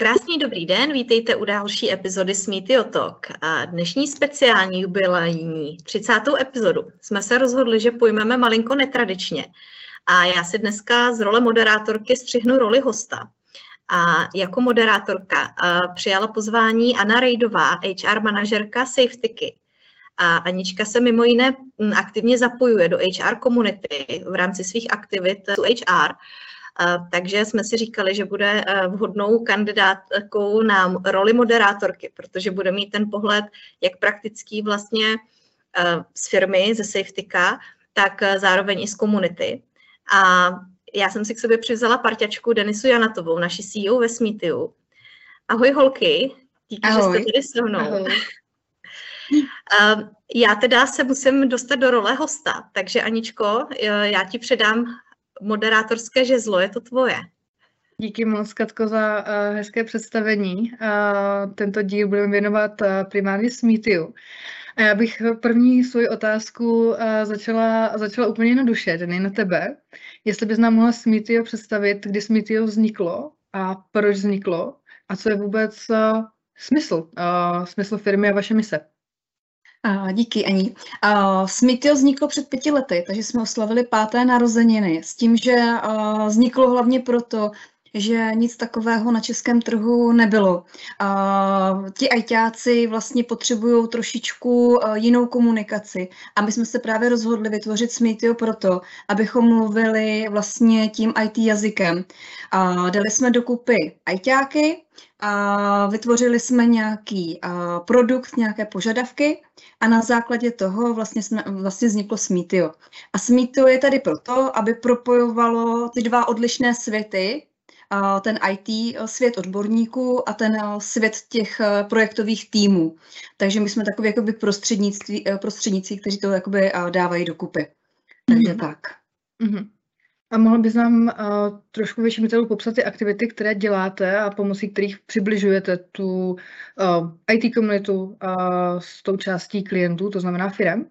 Krásný dobrý den, vítejte u další epizody Smíty Talk. A dnešní speciální jubilejní 30. epizodu jsme se rozhodli, že pojmeme malinko netradičně. A já si dneska z role moderátorky střihnu roli hosta. A jako moderátorka přijala pozvání Anna Rejdová, HR manažerka SafeTiky. A Anička se mimo jiné aktivně zapojuje do HR komunity v rámci svých aktivit HR takže jsme si říkali, že bude e, vhodnou kandidátkou na roli moderátorky, protože bude mít ten pohled, jak praktický vlastně e, z firmy, ze Safetyka, tak e, zároveň i z komunity. A já jsem si k sobě přivzala parťačku Denisu Janatovou, naši CEO ve Smeetiu. Ahoj holky, díky, Ahoj. že jste tady se mnou. Ahoj. Já teda se musím dostat do role hosta, takže Aničko, já ti předám moderátorské žezlo, je to tvoje. Díky moc, Katko, za uh, hezké představení. Uh, tento díl budeme věnovat uh, primárně Smithiu. A já bych první svoji otázku uh, začala, začala úplně jednoduše, ten na tebe. Jestli bys nám mohla Smithio představit, kdy Smithio vzniklo a proč vzniklo a co je vůbec uh, smysl, uh, smysl firmy a vaše mise. A díky, Ani. Smithio vzniklo před pěti lety, takže jsme oslavili páté narozeniny s tím, že vzniklo hlavně proto, že nic takového na českém trhu nebylo. Uh, ti ajťáci vlastně potřebují trošičku uh, jinou komunikaci a my jsme se právě rozhodli vytvořit Smithio proto, abychom mluvili vlastně tím IT jazykem. Uh, dali jsme dokupy ajťáky, a vytvořili jsme nějaký a, produkt, nějaké požadavky a na základě toho vlastně, jsme, vlastně vzniklo Smítio. A Smítio je tady proto, aby propojovalo ty dva odlišné světy, a, ten IT svět odborníků a ten svět těch projektových týmů. Takže my jsme takový jakoby prostředníci, prostředníci, kteří to jakoby dávají dokupy. Takže mm-hmm. tak. Mm-hmm. A mohl bys nám uh, trošku větším detailů popsat ty aktivity, které děláte a pomocí kterých přibližujete tu uh, IT komunitu uh, s tou částí klientů, to znamená firem?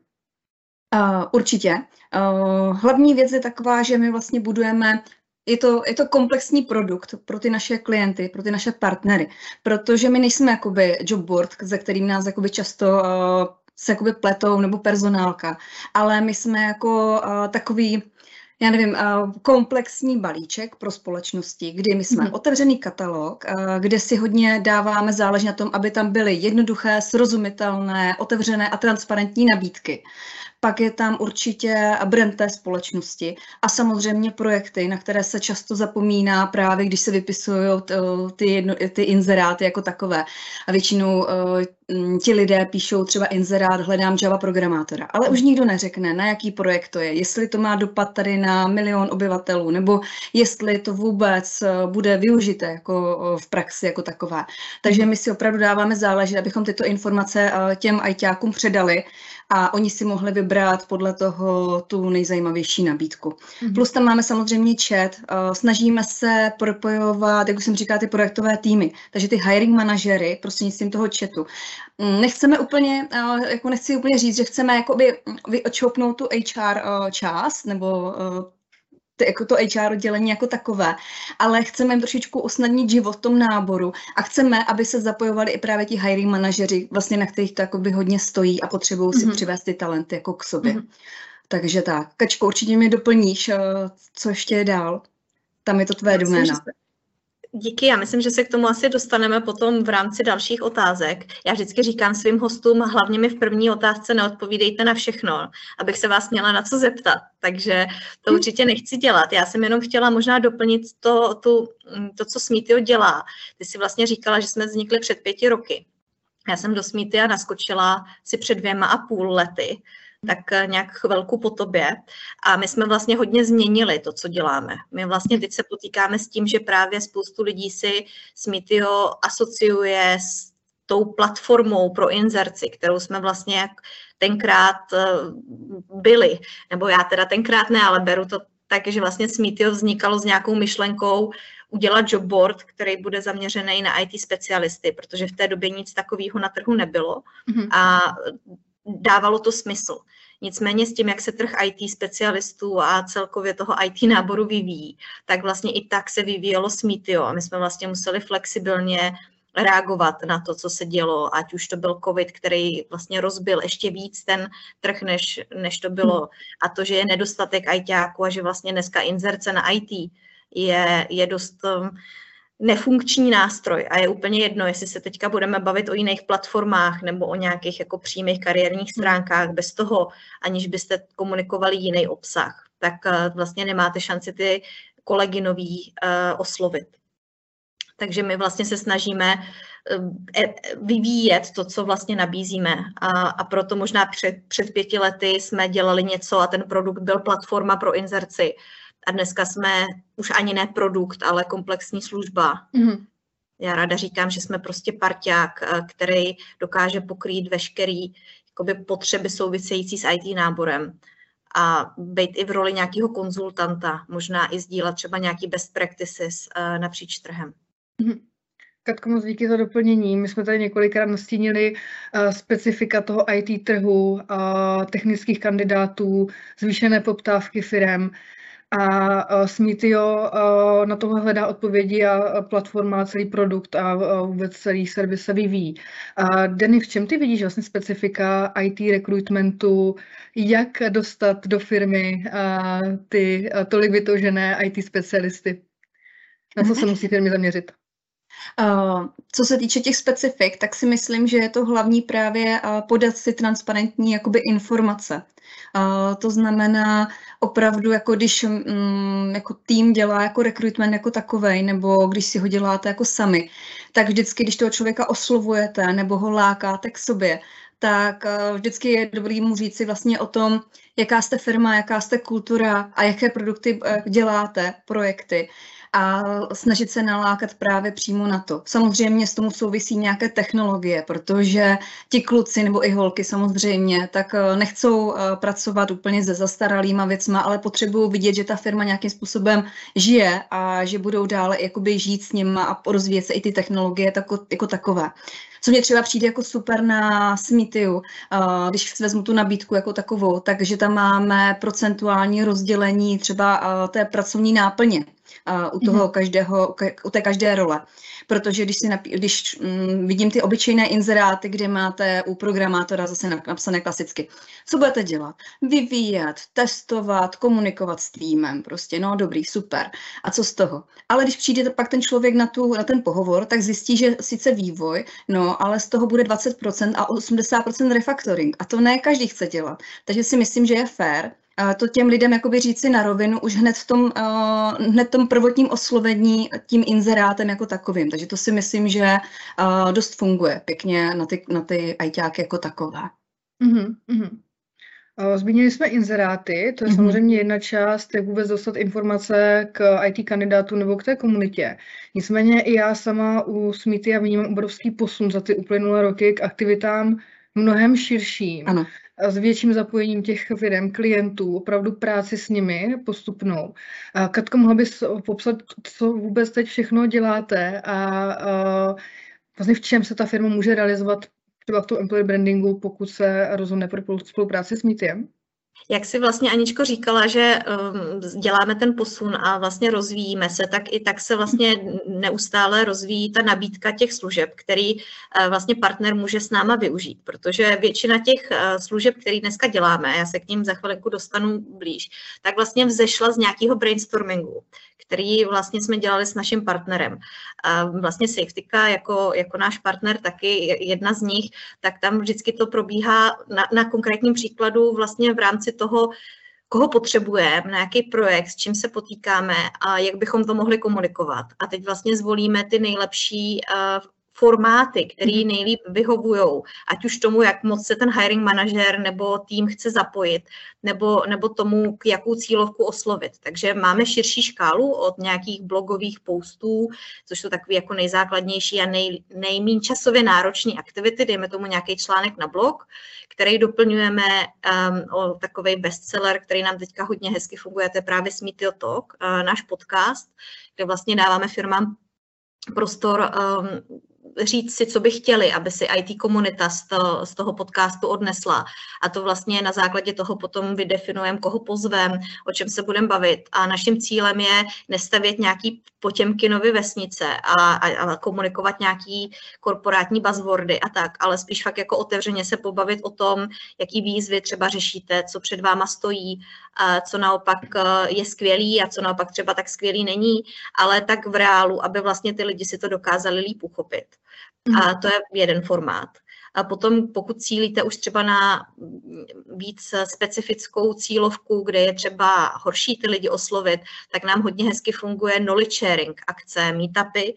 Uh, určitě. Uh, hlavní věc je taková, že my vlastně budujeme je to, je to komplexní produkt pro ty naše klienty, pro ty naše partnery, protože my nejsme jakoby job board, ze kterým nás jakoby často uh, se jakoby pletou, nebo personálka, ale my jsme jako uh, takový já nevím, eh, komplexní balíček pro společnosti, kdy my jsme mm-hmm. otevřený katalog, kde si hodně dáváme záleží na tom, aby tam byly jednoduché, srozumitelné, otevřené a transparentní nabídky. Pak je tam určitě brand té společnosti a samozřejmě projekty, na které se často zapomíná právě, když se vypisují ty, jedno, ty inzeráty jako takové. A většinou mm, ti lidé píšou třeba inzerát, hledám Java programátora, ale už nikdo neřekne, na jaký projekt to je, jestli to má dopad tady na milion obyvatelů, nebo jestli to vůbec e, bude využité jako v praxi jako takové. Takže my si opravdu dáváme záležet, abychom tyto informace těm ajťákům předali a oni si mohli vybrat podle toho tu nejzajímavější nabídku. Mm-hmm. Plus tam máme samozřejmě chat, uh, snažíme se propojovat, jak už jsem říkala, ty projektové týmy, takže ty hiring manažery prostřednictvím toho chatu. Mm, nechceme úplně, uh, jako nechci úplně říct, že chceme jakoby vyočoupnout tu HR uh, část, nebo jako to HR oddělení jako takové, ale chceme jim trošičku usnadnit život v tom náboru a chceme, aby se zapojovali i právě ti hiring manažeři, vlastně na kterých to jakoby hodně stojí a potřebují si mm-hmm. přivést ty talenty jako k sobě. Mm-hmm. Takže tak. Kačko, určitě mi doplníš, eh, co ještě je dál. Tam je to tvé doména. Díky, já myslím, že se k tomu asi dostaneme potom v rámci dalších otázek. Já vždycky říkám svým hostům, hlavně mi v první otázce neodpovídejte na všechno, abych se vás měla na co zeptat. Takže to určitě nechci dělat. Já jsem jenom chtěla možná doplnit to, tu, to co Smítio dělá. Ty si vlastně říkala, že jsme vznikli před pěti roky. Já jsem do Smítia naskočila si před dvěma a půl lety tak eh, nějak chvilku po tobě. A my jsme vlastně hodně změnili to, co děláme. My vlastně teď se potýkáme s tím, že právě spoustu lidí si Smithyho asociuje s tou platformou pro inzerci, kterou jsme vlastně tenkrát eh, byli. Nebo já teda tenkrát ne, ale beru to tak, že vlastně Smithio vznikalo s nějakou myšlenkou udělat job board, který bude zaměřený na IT specialisty, protože v té době nic takového na trhu nebylo. Mm-hmm. A dávalo to smysl. Nicméně s tím, jak se trh IT specialistů a celkově toho IT náboru vyvíjí, tak vlastně i tak se vyvíjelo Smítio a my jsme vlastně museli flexibilně reagovat na to, co se dělo, ať už to byl COVID, který vlastně rozbil ještě víc ten trh, než, než to bylo. A to, že je nedostatek ITáků a že vlastně dneska inzerce na IT je, je dost um, nefunkční nástroj a je úplně jedno, jestli se teďka budeme bavit o jiných platformách nebo o nějakých jako přímých kariérních stránkách, bez toho, aniž byste komunikovali jiný obsah, tak uh, vlastně nemáte šanci ty kolegy nový uh, oslovit. Takže my vlastně se snažíme eh, vyvíjet to, co vlastně nabízíme. A, a proto možná před, před pěti lety jsme dělali něco a ten produkt byl platforma pro inzerci. A dneska jsme už ani ne produkt, ale komplexní služba. Mm-hmm. Já ráda říkám, že jsme prostě parťák, eh, který dokáže pokrýt veškerý jakoby, potřeby související s IT náborem a být i v roli nějakého konzultanta, možná i sdílet třeba nějaký best practices uh, napříč trhem. Mhm. Katko, moc díky za doplnění. My jsme tady několikrát nastínili uh, specifika toho IT trhu, uh, technických kandidátů, zvýšené poptávky firem. A uh, Smitio uh, na tohle hledá odpovědi a platforma, celý produkt a vůbec celý servis se vyvíjí. Uh, Denny, v čem ty vidíš vlastně specifika IT rekrutmentu, jak dostat do firmy ty tolik vytožené IT specialisty? Na co se musí firmy zaměřit? Uh, co se týče těch specifik, tak si myslím, že je to hlavní právě uh, podat si transparentní jakoby informace. Uh, to znamená opravdu, jako když um, jako tým dělá jako recruitment jako takovej, nebo když si ho děláte jako sami, tak vždycky, když toho člověka oslovujete nebo ho lákáte k sobě, tak vždycky je dobrý mu říct si vlastně o tom, jaká jste firma, jaká jste kultura a jaké produkty děláte, projekty a snažit se nalákat právě přímo na to. Samozřejmě s tomu souvisí nějaké technologie, protože ti kluci nebo i holky samozřejmě tak eh, nechcou eh, pracovat úplně se zastaralýma věcma, ale potřebují vidět, že ta firma nějakým způsobem žije a že budou dále jakoby žít s nima a rozvíjet se i ty technologie jako, jako takové. Co mě třeba přijde jako super na Smithiu, uh, když vezmu tu nabídku jako takovou, takže tam máme procentuální rozdělení třeba té pracovní náplně u toho mm-hmm. každého, u té každé role. Protože když, si napí, když mm, vidím ty obyčejné inzeráty, kde máte u programátora zase napsané klasicky, co budete dělat? Vyvíjet, testovat, komunikovat s týmem, prostě, no dobrý, super. A co z toho? Ale když přijde pak ten člověk na, tu, na ten pohovor, tak zjistí, že sice vývoj, no, ale z toho bude 20% a 80% refactoring. A to ne každý chce dělat. Takže si myslím, že je fér, to těm lidem jakoby říci na rovinu už hned v tom, uh, hned tom prvotním oslovení tím inzerátem jako takovým. Takže to si myslím, že uh, dost funguje pěkně na ty, na ty ajťáky jako takové. Mm-hmm, mm-hmm. Zmínili jsme inzeráty, to je mm-hmm. samozřejmě jedna část, jak vůbec dostat informace k IT kandidátu nebo k té komunitě. Nicméně i já sama u Smithy a vnímám obrovský posun za ty uplynulé roky k aktivitám mnohem širším. Ano s větším zapojením těch firm, klientů, opravdu práci s nimi postupnou. Katko, mohla bys popsat, co vůbec teď všechno děláte a, vlastně v čem se ta firma může realizovat třeba v tom employer brandingu, pokud se rozhodne pro spolupráci s Meetiem? Jak si vlastně Aničko říkala, že um, děláme ten posun a vlastně rozvíjíme se, tak i tak se vlastně neustále rozvíjí ta nabídka těch služeb, který uh, vlastně partner může s náma využít, protože většina těch uh, služeb, které dneska děláme, já se k ním za chvilku dostanu blíž, tak vlastně vzešla z nějakého brainstormingu, který vlastně jsme dělali s naším partnerem. A vlastně Safetyka jako, jako náš partner taky jedna z nich, tak tam vždycky to probíhá na, na konkrétním příkladu vlastně v rámci toho, koho potřebujeme, na jaký projekt, s čím se potýkáme a jak bychom to mohli komunikovat. A teď vlastně zvolíme ty nejlepší uh, formáty, které mhm. nejlíp vyhovují, ať už tomu, jak moc se ten hiring manažer nebo tým chce zapojit, nebo, nebo tomu, k jakou cílovku oslovit. Takže máme širší škálu od nějakých blogových postů, což jsou takové jako nejzákladnější a nej, nejméně časově náročné aktivity, dejme tomu nějaký článek na blog, který doplňujeme um, o takový bestseller, který nám teďka hodně hezky funguje, to je právě Smitio Talk, uh, náš podcast, kde vlastně dáváme firmám prostor um, říct si, co by chtěli, aby si IT komunita z, to, z toho podcastu odnesla. A to vlastně na základě toho potom vydefinujeme, koho pozvem, o čem se budeme bavit. A naším cílem je nestavět nějaký potěmkinovy vesnice a, a, a komunikovat nějaký korporátní buzzwordy a tak, ale spíš fakt jako otevřeně se pobavit o tom, jaký výzvy třeba řešíte, co před váma stojí, a co naopak eh, je skvělý a co naopak třeba tak skvělý není, ale tak v reálu, aby vlastně ty lidi si to dokázali líp uchopit. A to je jeden formát. A potom, pokud cílíte už třeba na víc specifickou cílovku, kde je třeba horší ty lidi oslovit, tak nám hodně hezky funguje knowledge sharing akce, meetupy,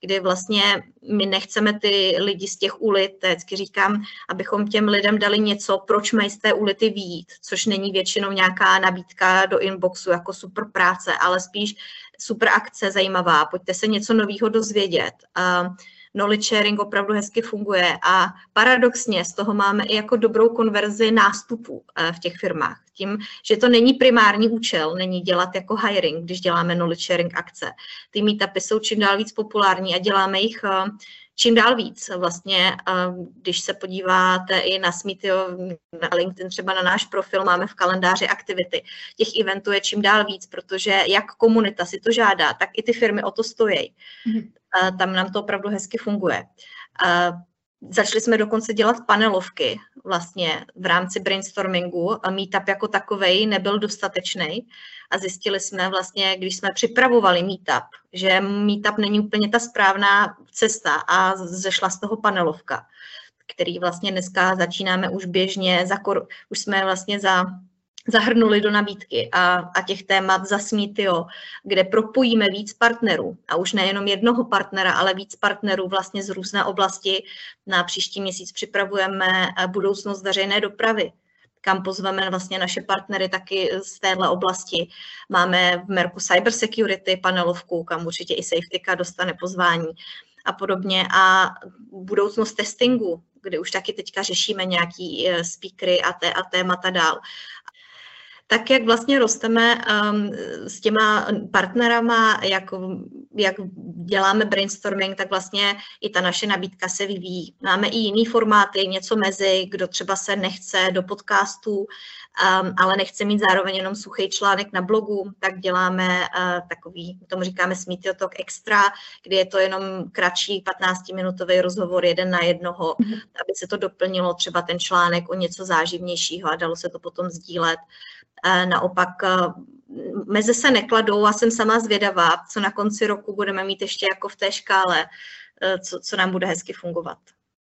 kdy vlastně my nechceme ty lidi z těch ulit, vždycky říkám, abychom těm lidem dali něco, proč mají z té ulity výjít, což není většinou nějaká nabídka do inboxu jako super práce, ale spíš super akce zajímavá, pojďte se něco nového dozvědět. Uh, knowledge sharing opravdu hezky funguje a paradoxně z toho máme i jako dobrou konverzi nástupů eh, v těch firmách. Tím, že to není primární účel, není dělat jako hiring, když děláme knowledge sharing akce. Ty meetupy jsou čím dál víc populární a děláme jich eh, čím dál víc. Vlastně, když se podíváte i na Smitio, na LinkedIn, třeba na náš profil, máme v kalendáři aktivity. Těch eventů je čím dál víc, protože jak komunita si to žádá, tak i ty firmy o to stojí. Mm. Tam nám to opravdu hezky funguje. Začali jsme dokonce dělat panelovky vlastně v rámci brainstormingu a meetup jako takovej nebyl dostatečný. A zjistili jsme vlastně, když jsme připravovali meetup, že meetup není úplně ta správná cesta a zešla z toho panelovka, který vlastně dneska začínáme už běžně, za, už jsme vlastně za zahrnuli do nabídky a, a těch témat jo, kde propojíme víc partnerů a už nejenom jednoho partnera, ale víc partnerů vlastně z různé oblasti. Na příští měsíc připravujeme eh, budoucnost veřejné dopravy, kam pozveme vlastně naše partnery taky z téhle oblasti. Máme v Merku Cybersecurity panelovku, kam určitě i Safetyka dostane pozvání a podobně. A budoucnost testingu, kde už taky teďka řešíme nějaký eh, speakery a, té, a témata dál tak jak vlastně rosteme um, s těma partnerama, jak, jak děláme brainstorming, tak vlastně i ta naše nabídka se vyvíjí. Máme i jiný formáty, něco mezi, kdo třeba se nechce do podcastů, um, ale nechce mít zároveň jenom suchý článek na blogu, tak děláme uh, takový, tomu říkáme Talk Extra, kdy je to jenom kratší 15-minutový rozhovor jeden na jednoho, mm-hmm. aby se to doplnilo třeba ten článek o něco záživnějšího a dalo se to potom sdílet. Naopak meze se nekladou a jsem sama zvědavá, co na konci roku budeme mít ještě jako v té škále, e, co, co nám bude hezky fungovat.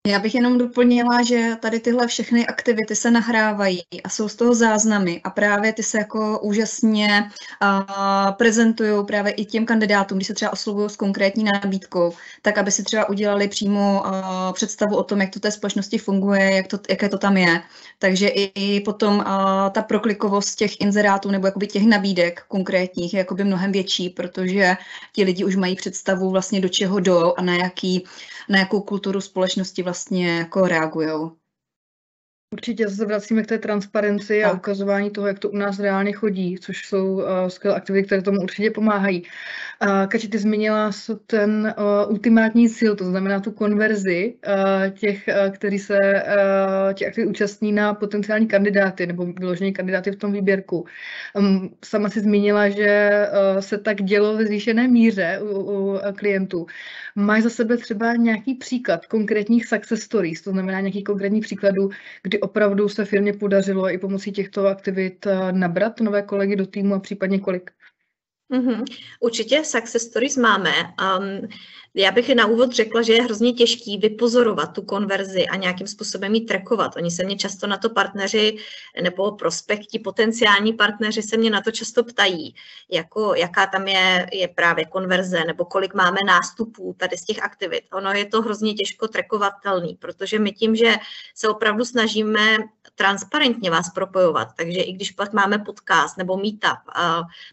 Já bych jenom doplnila, že tady tyhle všechny aktivity se nahrávají a jsou z toho záznamy a právě ty se jako úžasně uh, prezentují právě i těm kandidátům, když se třeba oslovují s konkrétní nabídkou, tak aby si třeba udělali přímo uh, představu o tom, jak to té společnosti funguje, jak to, jaké to tam je. Takže i, i potom uh, ta proklikovost těch inzerátů nebo jakoby těch nabídek konkrétních je jakoby mnohem větší, protože ti lidi už mají představu vlastně do čeho jdou a na jaký na jakou kulturu společnosti vlastně jako reagují. Určitě se vracíme k té transparenci tak. a ukazování toho, jak to u nás reálně chodí, což jsou uh, skvělé aktivity, které tomu určitě pomáhají. Uh, Kači, ty zmínila ten uh, ultimátní cíl, to znamená tu konverzi uh, těch, uh, kteří se uh, těch aktivit účastní na potenciální kandidáty nebo vyloženě kandidáty v tom výběrku. Um, sama si zmínila, že uh, se tak dělo ve zvýšené míře u, u klientů. Máš za sebe třeba nějaký příklad konkrétních success stories, to znamená nějakých konkrétních příkladů, kdy opravdu se firmě podařilo i pomocí těchto aktivit eh, nabrat nové kolegy do týmu a případně kolik? Mm-hmm. Určitě success stories máme. Um, já bych na úvod řekla, že je hrozně těžký vypozorovat tu konverzi a nějakým způsobem ji trackovat. Oni se mě často na to partneři nebo prospekti, potenciální partneři se mě na to často ptají, jako, jaká tam je, je právě konverze nebo kolik máme nástupů tady z těch aktivit. Ono je to hrozně těžko trackovatelný, protože my tím, že se opravdu snažíme transparentně vás propojovat, takže i když pak máme podcast nebo meetup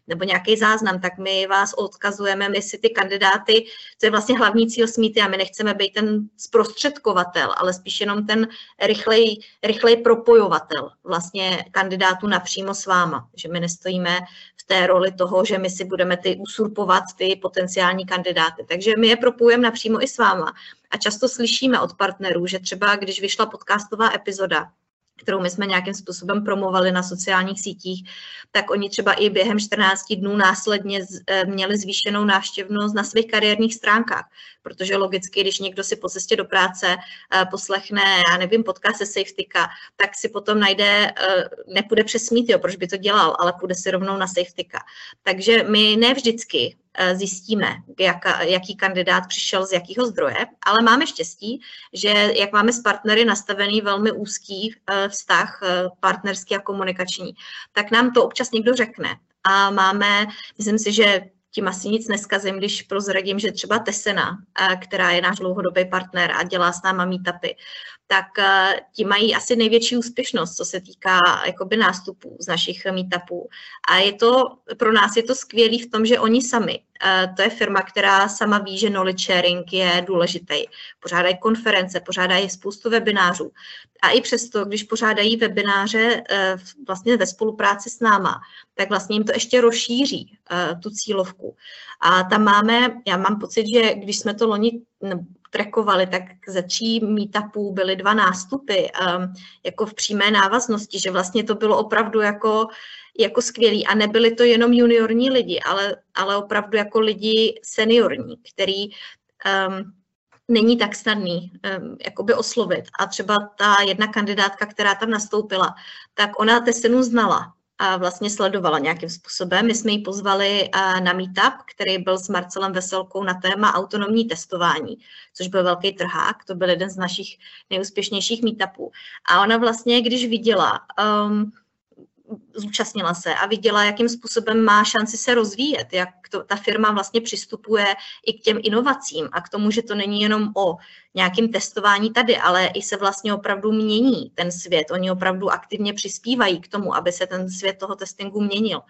nebo nějaký záznam, tak my vás odkazujeme, my si ty kandidáty, co je vlastně vlastně hlavní cíl Smíty a my nechceme být ten zprostředkovatel, ale spíš jenom ten rychlej, rychlej propojovatel vlastně kandidátů napřímo s váma, že my nestojíme v té roli toho, že my si budeme ty usurpovat ty potenciální kandidáty. Takže my je propojujeme napřímo i s váma A často slyšíme od partnerů, že třeba když vyšla podcastová epizoda, kterou my jsme nějakým způsobem promovali na sociálních sítích, tak oni třeba i během 14 dnů následně eh, měli zvýšenou návštěvnost na svých kariérních stránkách, protože logicky, když někdo si po cestě do práce eh, poslechne, já nevím, podcast se Safetyka, tak si potom najde, eh, nepůjde přes jo, proč by to dělal, ale půjde si rovnou na Safetyka. Takže my ne vždycky zjistíme, jaka, jaký kandidát přišel z jakého zdroje, ale máme štěstí, že jak máme s partnery nastavený velmi úzký eh, vztah eh, partnerský a komunikační, tak nám to občas někdo řekne. A máme, myslím si, že tím asi nic neskazím, když prozradím, že třeba Tesena, která je náš dlouhodobý partner a dělá s náma meetupy, tak ti mají asi největší úspěšnost, co se týká jakoby nástupů z našich meetupů. A je to, pro nás je to skvělé v tom, že oni sami, to je firma, která sama ví, že knowledge sharing je důležitý. Pořádají konference, pořádají spoustu webinářů. A i přesto, když pořádají webináře e, vlastně ve spolupráci s náma, tak vlastně jim to ještě rozšíří tu cílovku. A tam máme, já mám pocit, že když jsme to loni trekovali, tak ze tří meetupů byly dva nástupy um, jako v přímé návaznosti, že vlastně to bylo opravdu jako, jako skvělý a nebyli to jenom juniorní lidi, ale, ale opravdu jako lidi seniorní, který um, není tak snadný um, jakoby oslovit. A třeba ta jedna kandidátka, která tam nastoupila, tak ona Tesenu znala, vlastně sledovala nějakým způsobem. My jsme ji pozvali na meetup, který byl s Marcelem Veselkou na téma autonomní testování, což byl velký trhák, to byl jeden z našich nejúspěšnějších meetupů. A ona vlastně, když viděla, um, zúčastnila se a viděla, jakým způsobem má šanci se rozvíjet, jak to, ta firma vlastně přistupuje i k těm inovacím a k tomu, že to není jenom o nějakém testování tady, ale i se vlastně opravdu mění ten svět. Oni opravdu aktivně přispívají k tomu, aby se ten svět toho testingu měnil.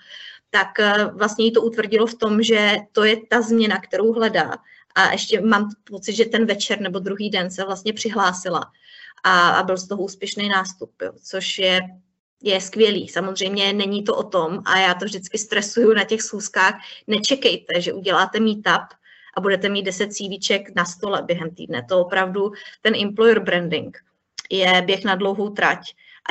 Tak eh, vlastně jí to utvrdilo v tom, že to je ta změna, kterou hledá. A ještě mám pocit, že ten večer nebo druhý den se vlastně přihlásila a, a byl z toho úspěšný nástup, jo, což je je skvělý. Samozřejmě není to o tom a já to vždycky stresuju na těch schůzkách. Nečekejte, že uděláte meetup a budete mít 10 CVček na stole během týdne. To opravdu ten employer branding je běh na dlouhou trať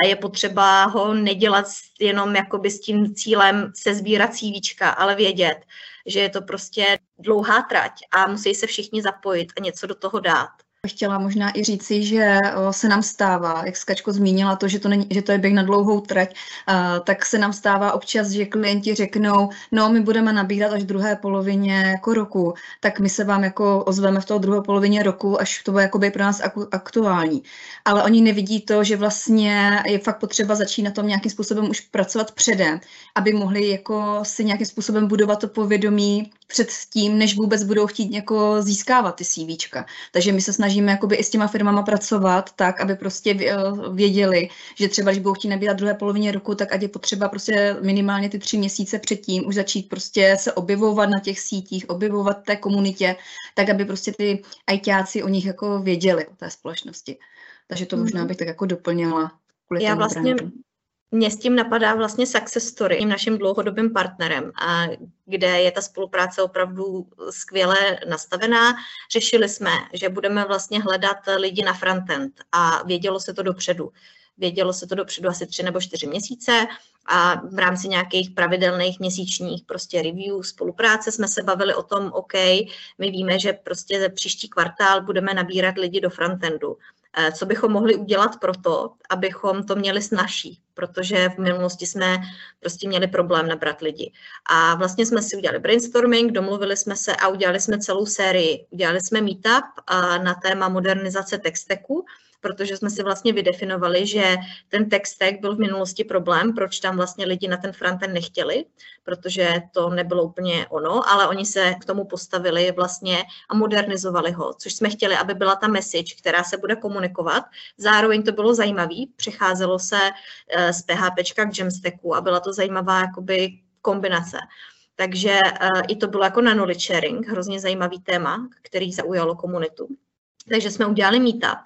a je potřeba ho nedělat jenom jakoby s tím cílem se sbírat CVčka, ale vědět, že je to prostě dlouhá trať a musí se všichni zapojit a něco do toho dát. Chtěla možná i říci, že se nám stává, jak Skačko zmínila to, že to, není, že to je běh na dlouhou trať, tak se nám stává občas, že klienti řeknou, no my budeme nabírat až v druhé polovině jako roku, tak my se vám jako ozveme v toho druhé polovině roku, až to bude jakoby pro nás aktuální. Ale oni nevidí to, že vlastně je fakt potřeba začít na tom nějakým způsobem už pracovat předem, aby mohli jako si nějakým způsobem budovat to povědomí před tím, než vůbec budou chtít jako získávat ty CVčka. Takže my se snažíme jakoby i s těma firmama pracovat tak, aby prostě eh, věděli, že třeba, když budou chtít nabírat druhé polovině roku, tak ať je potřeba prostě minimálně ty tři měsíce předtím už začít prostě se objevovat na těch sítích, objevovat té komunitě, tak aby prostě ty ajťáci o nich jako věděli, o té společnosti. Takže to možná mhm. bych tak jako doplnila. Já vlastně, mě s tím napadá vlastně success story, tím naším dlouhodobým partnerem, a kde je ta spolupráce opravdu skvěle nastavená. Řešili jsme, že budeme vlastně hledat lidi na frontend a vědělo se to dopředu. Vědělo se to dopředu asi tři nebo čtyři měsíce a v rámci nějakých pravidelných měsíčních prostě review spolupráce jsme se bavili o tom, OK, my víme, že prostě za příští kvartál budeme nabírat lidi do frontendu. Eh, co bychom mohli udělat pro to, abychom to měli snažší, protože v minulosti jsme prostě měli problém nabrat lidi. A vlastně jsme si udělali brainstorming, domluvili jsme se a udělali jsme celou sérii. Udělali jsme meetup na téma modernizace texteku, protože jsme si vlastně vydefinovali, že ten text stack byl v minulosti problém, proč tam vlastně lidi na ten frontend nechtěli, protože to nebylo úplně ono, ale oni se k tomu postavili vlastně a modernizovali ho, což jsme chtěli, aby byla ta message, která se bude komunikovat. Zároveň to bylo zajímavé, přecházelo se eh, z PHP k Jamstacku a byla to zajímavá jakoby kombinace. Takže uh, i to bylo jako na sharing, hrozně zajímavý téma, který zaujalo komunitu. Takže jsme udělali meetup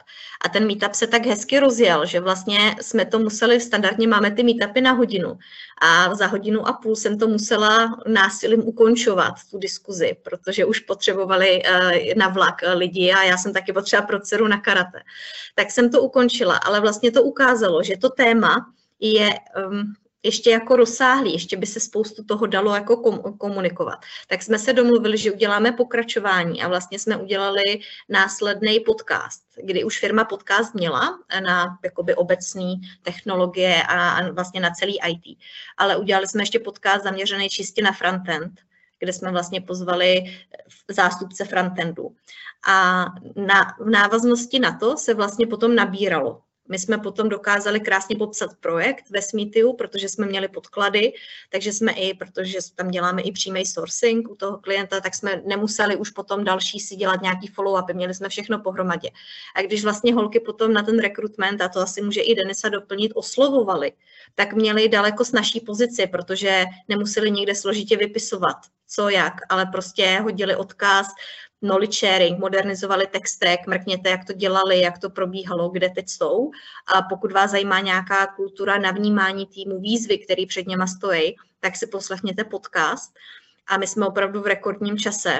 a ten meetup se tak hezky rozjel, že vlastně jsme to museli, standardně máme ty meetupy na hodinu a za hodinu a půl jsem to musela násilím ukončovat, tu diskuzi, protože už potřebovali uh, na vlak uh, lidi a já jsem taky potřeba pro dceru na karate. Tak jsem to ukončila, ale vlastně to ukázalo, že to téma je um, ještě jako rozsáhlý, ještě by se spoustu toho dalo jako komunikovat. Tak jsme se domluvili, že uděláme pokračování a vlastně jsme udělali následný podcast, kdy už firma podcast měla na jakoby obecní technologie a, vlastně na celý IT. Ale udělali jsme ještě podcast zaměřený čistě na frontend, kde jsme vlastně pozvali zástupce frontendu. A na, v návaznosti na to se vlastně potom nabíralo my jsme potom dokázali krásně popsat projekt ve Smeetiu, protože jsme měli podklady, takže jsme i, protože tam děláme i přímý sourcing u toho klienta, tak jsme nemuseli už potom další si dělat nějaký follow-upy, měli jsme všechno pohromadě. A když vlastně holky potom na ten rekrutment, a to asi může i Denisa doplnit, oslovovali, tak měli daleko snažší pozici, protože nemuseli někde složitě vypisovat, co jak, ale prostě hodili odkaz, knowledge sharing, modernizovali tech stack, mrkněte, jak to dělali, jak to probíhalo, kde teď jsou. A pokud vás zajímá nějaká kultura navnímání týmu výzvy, který před něma stojí, tak si poslechněte podcast. A my jsme opravdu v rekordním čase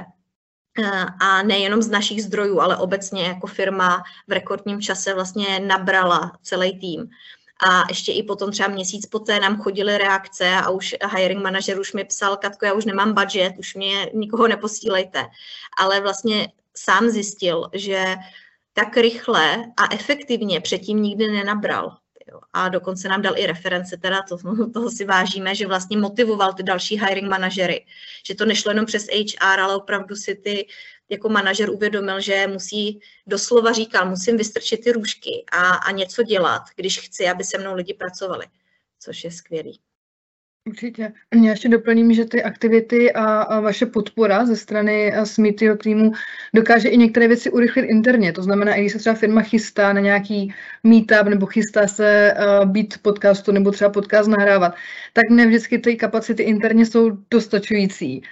eh, a nejenom z našich zdrojů, ale obecně jako firma v rekordním čase vlastně nabrala celý tým. A ještě i potom třeba měsíc poté nám chodily reakce a už hiring manažer už mi psal, Katko, já už nemám budget, už mě nikoho neposílejte. Ale vlastně sám zjistil, že tak rychle a efektivně předtím nikdy nenabral. A dokonce nám dal i reference, teda to, toho si vážíme, že vlastně motivoval ty další hiring manažery. Že to nešlo jenom přes HR, ale opravdu si ty jako manažer uvědomil, že musí, doslova říkal, musím vystrčit ty růžky a, a něco dělat, když chci, aby se mnou lidi pracovali, což je skvělý. Určitě. Já ještě doplním, že ty aktivity a, vaše podpora ze strany Smithyho týmu dokáže i některé věci urychlit interně. To znamená, i když se třeba firma chystá na nějaký meetup nebo chystá se uh, být podcastu nebo třeba podcast nahrávat, tak ne vždycky ty kapacity interně jsou dostačující.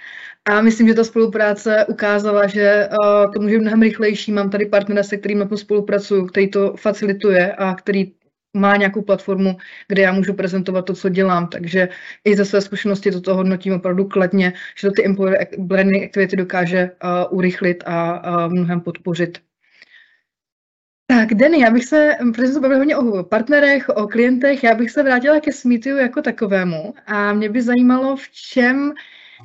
A myslím, že ta spolupráce ukázala, že uh, to může mnohem rychlejší. Mám tady partnera, se kterým na tom spolupracuju, který to facilituje a který má nějakou platformu, kde já můžu prezentovat to, co dělám. Takže i ze své zkušenosti toto hodnotím opravdu kladně, že to ty employer blending aktivity dokáže uh, urychlit a uh, mnohem podpořit. Tak, Denny, já bych se, protože jsme hodně o partnerech, o klientech, já bych se vrátila ke Smithu jako takovému a mě by zajímalo, v čem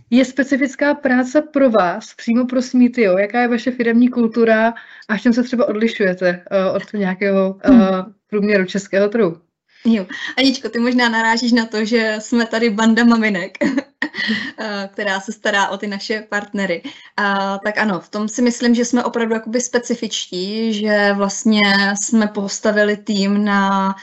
je specifická práce pro vás, přímo pro Smitio? Jaká je vaše firmní kultura a v čem se třeba odlišujete uh, od nějakého uh, průměru českého trhu? Jo, Aničko, ty možná narážíš na to, že jsme tady banda maminek, která se stará o ty naše partnery. A, tak ano, v tom si myslím, že jsme opravdu jakoby specifičtí, že vlastně jsme postavili tým na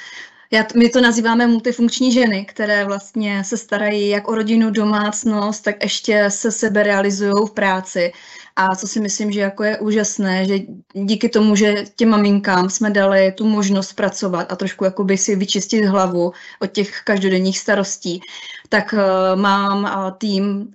já, my to nazýváme multifunkční ženy, které vlastně se starají jak o rodinu, domácnost, tak ještě se sebe realizují v práci. A co si myslím, že jako je úžasné, že díky tomu, že těm maminkám jsme dali tu možnost pracovat a trošku jakoby si vyčistit hlavu od těch každodenních starostí, tak uh, mám uh, tým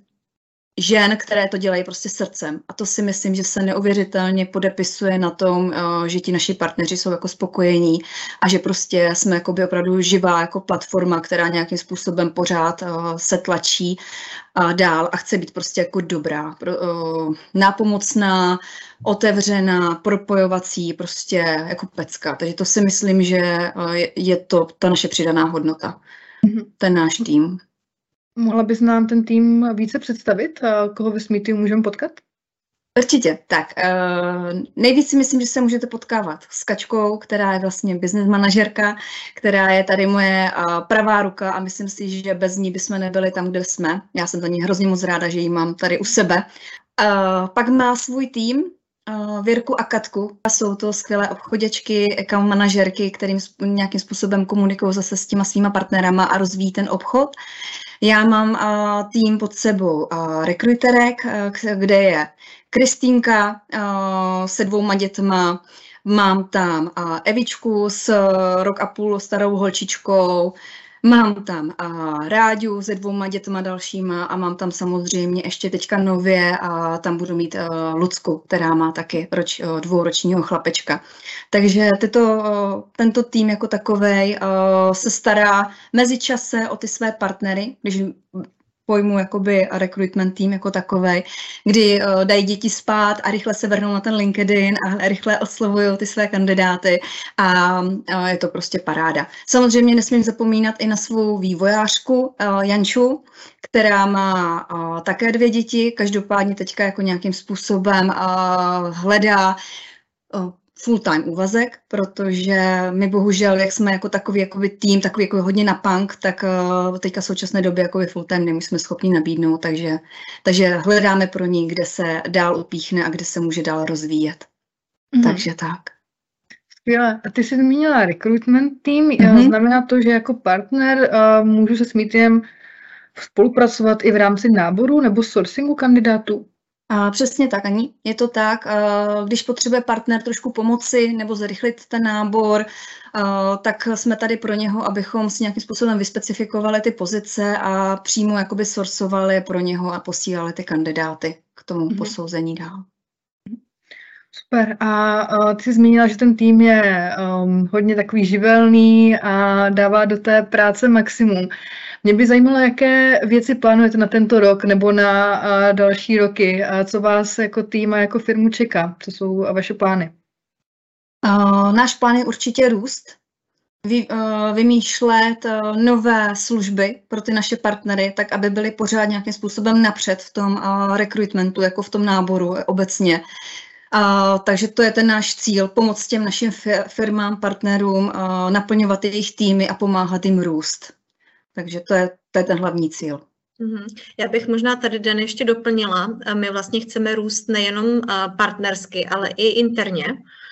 žen, které to dělají prostě srdcem. A to si myslím, že se neuvěřitelně podepisuje na tom, eh, že ti naši partneři jsou jako spokojení a že prostě jsme jako by opravdu živá jako platforma, která nějakým způsobem pořád eh, se tlačí dál a chce být prostě jako dobrá, eh, nápomocná, otevřená, propojovací, prostě jako pecka. Takže to si myslím, že je to ta naše přidaná hodnota, mhm. ten náš tým. Mohla bys nám ten tým více představit? Koho ve Smithy můžeme potkat? Určitě. Tak, uh, nejvíc si myslím, že se můžete potkávat s Kačkou, která je vlastně business manažerka, která je tady moje uh, pravá ruka a myslím si, že bez ní bychom nebyli tam, kde jsme. Já jsem za ní hrozně moc ráda, že ji mám tady u sebe. Uh, pak má svůj tým, Věrku a Katku. Jsou to skvělé obchoděčky, account manažerky, kterým nějakým způsobem komunikují zase s těma svýma partnerama a rozvíjí ten obchod. Já mám tým pod sebou rekruterek, kde je Kristýnka se dvouma dětma, mám tam Evičku s rok a půl starou holčičkou, Mám tam a Ráďu se dvouma dětma dalšíma a mám tam samozřejmě ještě teďka nově a tam budu mít uh, Lucku, která má taky roč, uh, dvouročního chlapečka. Takže tyto, uh, tento tým jako takový uh, se stará mezičase o ty své partnery, když pojmu jakoby recruitment tým jako takový, kdy uh, dají děti spát a rychle se vrhnou na ten LinkedIn a rychle oslovují ty své kandidáty a uh, je to prostě paráda. Samozřejmě nesmím zapomínat i na svou vývojářku uh, Janču, která má uh, také dvě děti, každopádně teďka jako nějakým způsobem uh, hledá full-time úvazek, protože my bohužel, jak jsme jako takový jakoby tým, takový jako hodně na punk, tak uh, teďka v současné době jako full-time nemusíme schopni nabídnout, takže, takže hledáme pro ní, kde se dál upíchne a kde se může dál rozvíjet. Mm. Takže tak. Skvěle. A ty jsi zmínila recruitment tým, mm-hmm. znamená to, že jako partner uh, můžu se s Mítiem spolupracovat i v rámci náboru nebo sourcingu kandidátů? A přesně tak, Ani. Je to tak, když potřebuje partner trošku pomoci nebo zrychlit ten nábor, tak jsme tady pro něho, abychom si nějakým způsobem vyspecifikovali ty pozice a přímo jakoby sourcovali pro něho a posílali ty kandidáty k tomu mm-hmm. posouzení dál. Super. A uh, ty jsi zmínila, že ten tým je um, hodně takový živelný a dává do té práce maximum. Mě by zajímalo, jaké věci plánujete na tento rok nebo na další roky a co vás jako tým a jako firmu čeká, co jsou vaše plány? Náš plán je určitě růst, vy, vymýšlet nové služby pro ty naše partnery, tak aby byly pořád nějakým způsobem napřed v tom rekrutmentu, jako v tom náboru obecně. Uh, takže to je ten náš cíl, pomoct těm našim firmám, partnerům, uh, naplňovat jejich týmy a pomáhat jim růst. Takže to je, to je ten hlavní cíl. Mhm. Já bych možná tady den ještě doplnila. My vlastně chceme růst nejenom partnersky, ale i interně.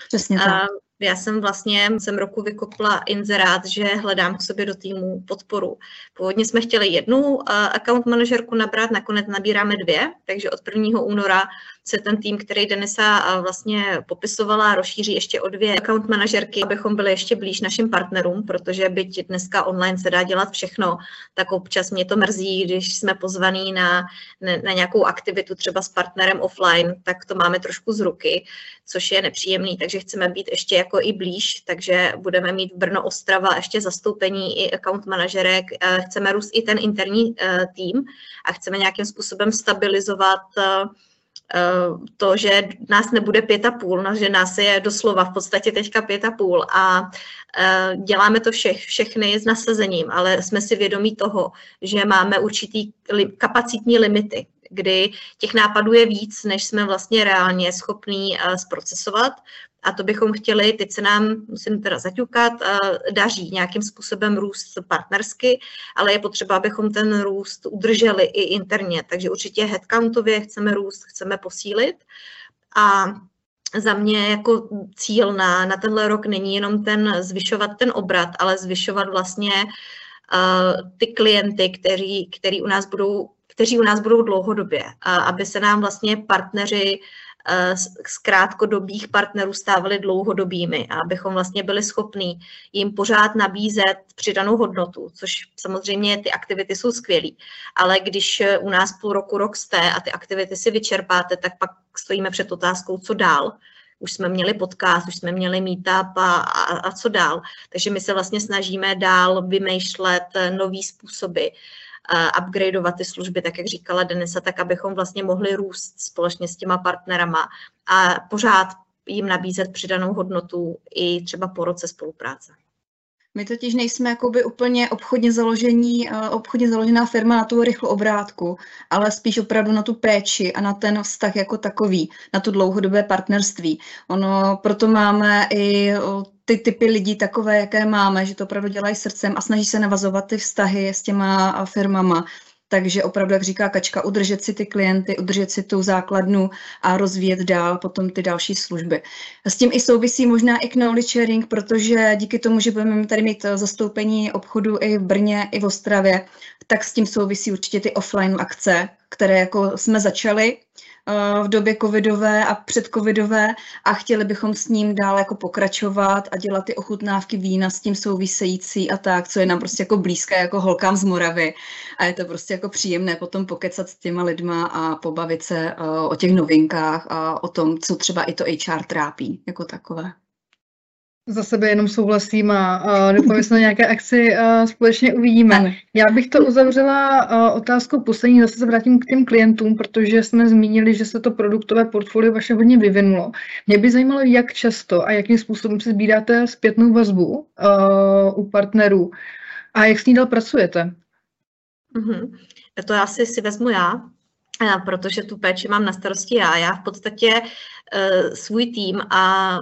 Přesně tak. Já jsem vlastně jsem roku vykopla inzerát, že hledám k sobě do týmu podporu. Původně jsme chtěli jednu account manažerku nabrat, nakonec nabíráme dvě, takže od 1. února se ten tým, který Denisa vlastně popisovala, rozšíří ještě o dvě account manažerky, abychom byli ještě blíž našim partnerům, protože byť dneska online se dá dělat všechno, tak občas mě to mrzí, když jsme pozvaní na, na nějakou aktivitu třeba s partnerem offline, tak to máme trošku z ruky, což je nepříjemný, takže chceme být ještě jako i blíž, takže budeme mít v Brno Ostrava ještě zastoupení i account manažerek, eh, chceme růst i ten interní eh, tým a chceme nějakým způsobem stabilizovat eh, to, že nás nebude pět a půl, no, že nás je doslova v podstatě teďka pět a půl a děláme to všech, všechny s nasazením, ale jsme si vědomí toho, že máme určitý kapacitní limity, kdy těch nápadů je víc, než jsme vlastně reálně schopní zprocesovat a to bychom chtěli, teď se nám, musím teda zaťukat, daří nějakým způsobem růst partnersky, ale je potřeba, abychom ten růst udrželi i interně. Takže určitě headcountově chceme růst, chceme posílit. A za mě jako cíl na, na tenhle rok není jenom ten zvyšovat ten obrat, ale zvyšovat vlastně uh, ty klienty, kteří, který u nás budou, kteří u nás budou dlouhodobě, uh, aby se nám vlastně partneři uh, z krátkodobých partnerů stávali dlouhodobými a abychom vlastně byli schopní jim pořád nabízet přidanou hodnotu, což samozřejmě ty aktivity jsou skvělé. Ale když eh, u nás půl roku, rok jste a ty aktivity si vyčerpáte, tak pak stojíme před otázkou, co dál už jsme měli podcast, už jsme měli meetup a, a, a co dál. Takže my se vlastně snažíme dál vymýšlet eh, nové způsoby, upgradeovat ty služby, tak jak říkala Denisa, tak abychom vlastně mohli růst společně s těma partnerama a pořád jim nabízet přidanou hodnotu i třeba po roce spolupráce. My totiž nejsme jakoby úplně obchodně, založení, eh, obchodně založená firma na tu rychlou obrátku, ale spíš opravdu na tu péči a na ten vztah jako takový, na tu dlouhodobé partnerství. Ono, proto máme i ty typy lidí takové, jaké máme, že to opravdu dělají srdcem a snaží se navazovat ty vztahy s těma firmama. Takže opravdu, jak říká Kačka, udržet si ty klienty, udržet si tu základnu a rozvíjet dál potom ty další služby. S tím i souvisí možná i knowledge sharing, protože díky tomu, že budeme tady mít zastoupení obchodu i v Brně, i v Ostravě, tak s tím souvisí určitě ty offline akce, které jako jsme začali v době covidové a předcovidové a chtěli bychom s ním dál jako pokračovat a dělat ty ochutnávky vína s tím související a tak, co je nám prostě jako blízké jako holkám z Moravy a je to prostě jako příjemné potom pokecat s těma lidma a pobavit se o těch novinkách a o tom, co třeba i to HR trápí jako takové. Za sebe jenom souhlasím a uh, doufám, že se na nějaké akci uh, společně uvidíme. Ano. Já bych to uzavřela uh, otázkou poslední, zase se vrátím k těm klientům, protože jsme zmínili, že se to produktové portfolio vaše hodně vyvinulo. Mě by zajímalo, jak často a jakým způsobem si sbíráte zpětnou vazbu uh, u partnerů a jak s ní dál pracujete. Mm-hmm. To já si, si vezmu já, protože tu péči mám na starosti já. Já v podstatě uh, svůj tým a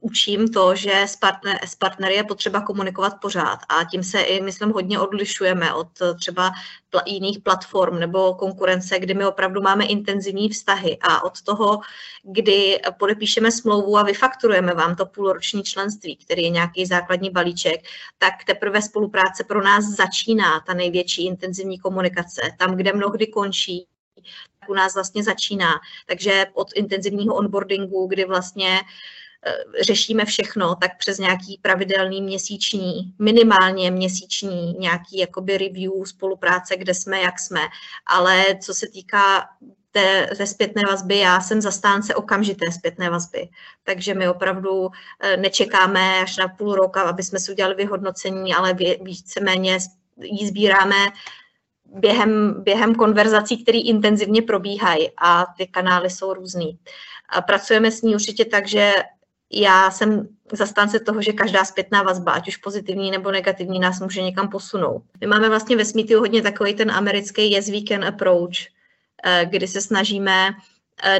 učím to, že s, partner, s partnery je potřeba komunikovat pořád a tím se i, myslím, hodně odlišujeme od třeba pl- jiných platform nebo konkurence, kdy my opravdu máme intenzivní vztahy a od toho, kdy podepíšeme smlouvu a vyfakturujeme vám to půlroční členství, který je nějaký základní balíček, tak teprve spolupráce pro nás začíná, ta největší intenzivní komunikace, tam, kde mnohdy končí, u nás vlastně začíná. Takže od intenzivního onboardingu, kdy vlastně eh, řešíme všechno, tak přes nějaký pravidelný měsíční, minimálně měsíční nějaký jakoby review spolupráce, kde jsme, jak jsme. Ale co se týká té, té zpětné vazby, já jsem zastánce okamžité zpětné vazby. Takže my opravdu eh, nečekáme až na půl roka, aby jsme si udělali vyhodnocení, ale víceméně ji sbíráme během, během konverzací, které intenzivně probíhají a ty kanály jsou různý. A pracujeme s ní určitě tak, že já jsem zastánce toho, že každá zpětná vazba, ať už pozitivní nebo negativní, nás může někam posunout. My máme vlastně ve Smithu hodně takový ten americký yes we can approach, eh, kdy se snažíme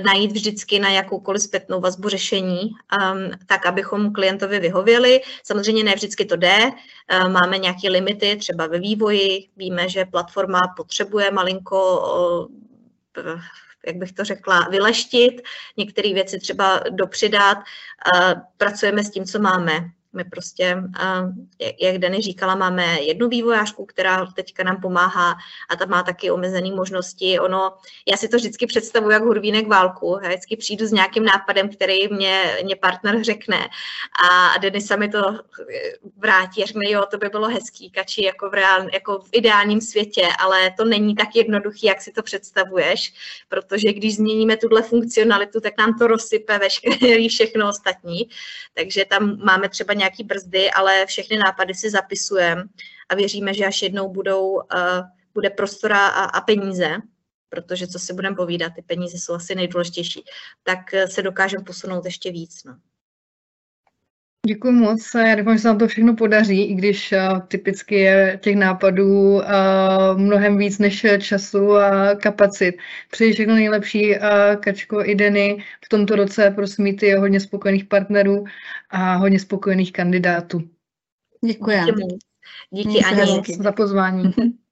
najít vždycky na jakoukoliv zpětnou vazbu řešení, um, tak abychom klientovi vyhověli. Samozřejmě ne vždycky to jde, uh, máme nějaké limity, třeba ve vývoji, víme, že platforma potřebuje malinko, uh, jak bych to řekla, vyleštit, některé věci třeba dopřidat, pracujeme s tím, co máme. My prostě, jak Dany říkala, máme jednu vývojářku, která teďka nám pomáhá a ta má taky omezené možnosti. Ono, já si to vždycky představuji jako hurvínek válku. Já vždycky přijdu s nějakým nápadem, který mě, mě partner řekne a Denisa mi to vrátí a řekne, jo, to by bylo hezký, kači, jako v, reál, jako v ideálním světě, ale to není tak jednoduchý, jak si to představuješ, protože když změníme tuhle funkcionalitu, tak nám to rozsype veškerý všechno ostatní. Takže tam máme třeba nějaký brzdy, ale všechny nápady si zapisujeme a věříme, že až jednou budou, uh, bude prostora a, a peníze, protože co si budeme povídat, ty peníze jsou asi nejdůležitější, tak eh, se dokážeme posunout ještě víc. No. Děkuji moc. Já doufám, že se nám to všechno podaří, i když uh, typicky je těch nápadů uh, mnohem víc než času a kapacit. Přeji všechno nejlepší, uh, Kačko i Denny, v tomto roce pro Smity hodně spokojených partnerů a hodně spokojených kandidátů. Děkuji. Díky, Díky Ani. za pozvání.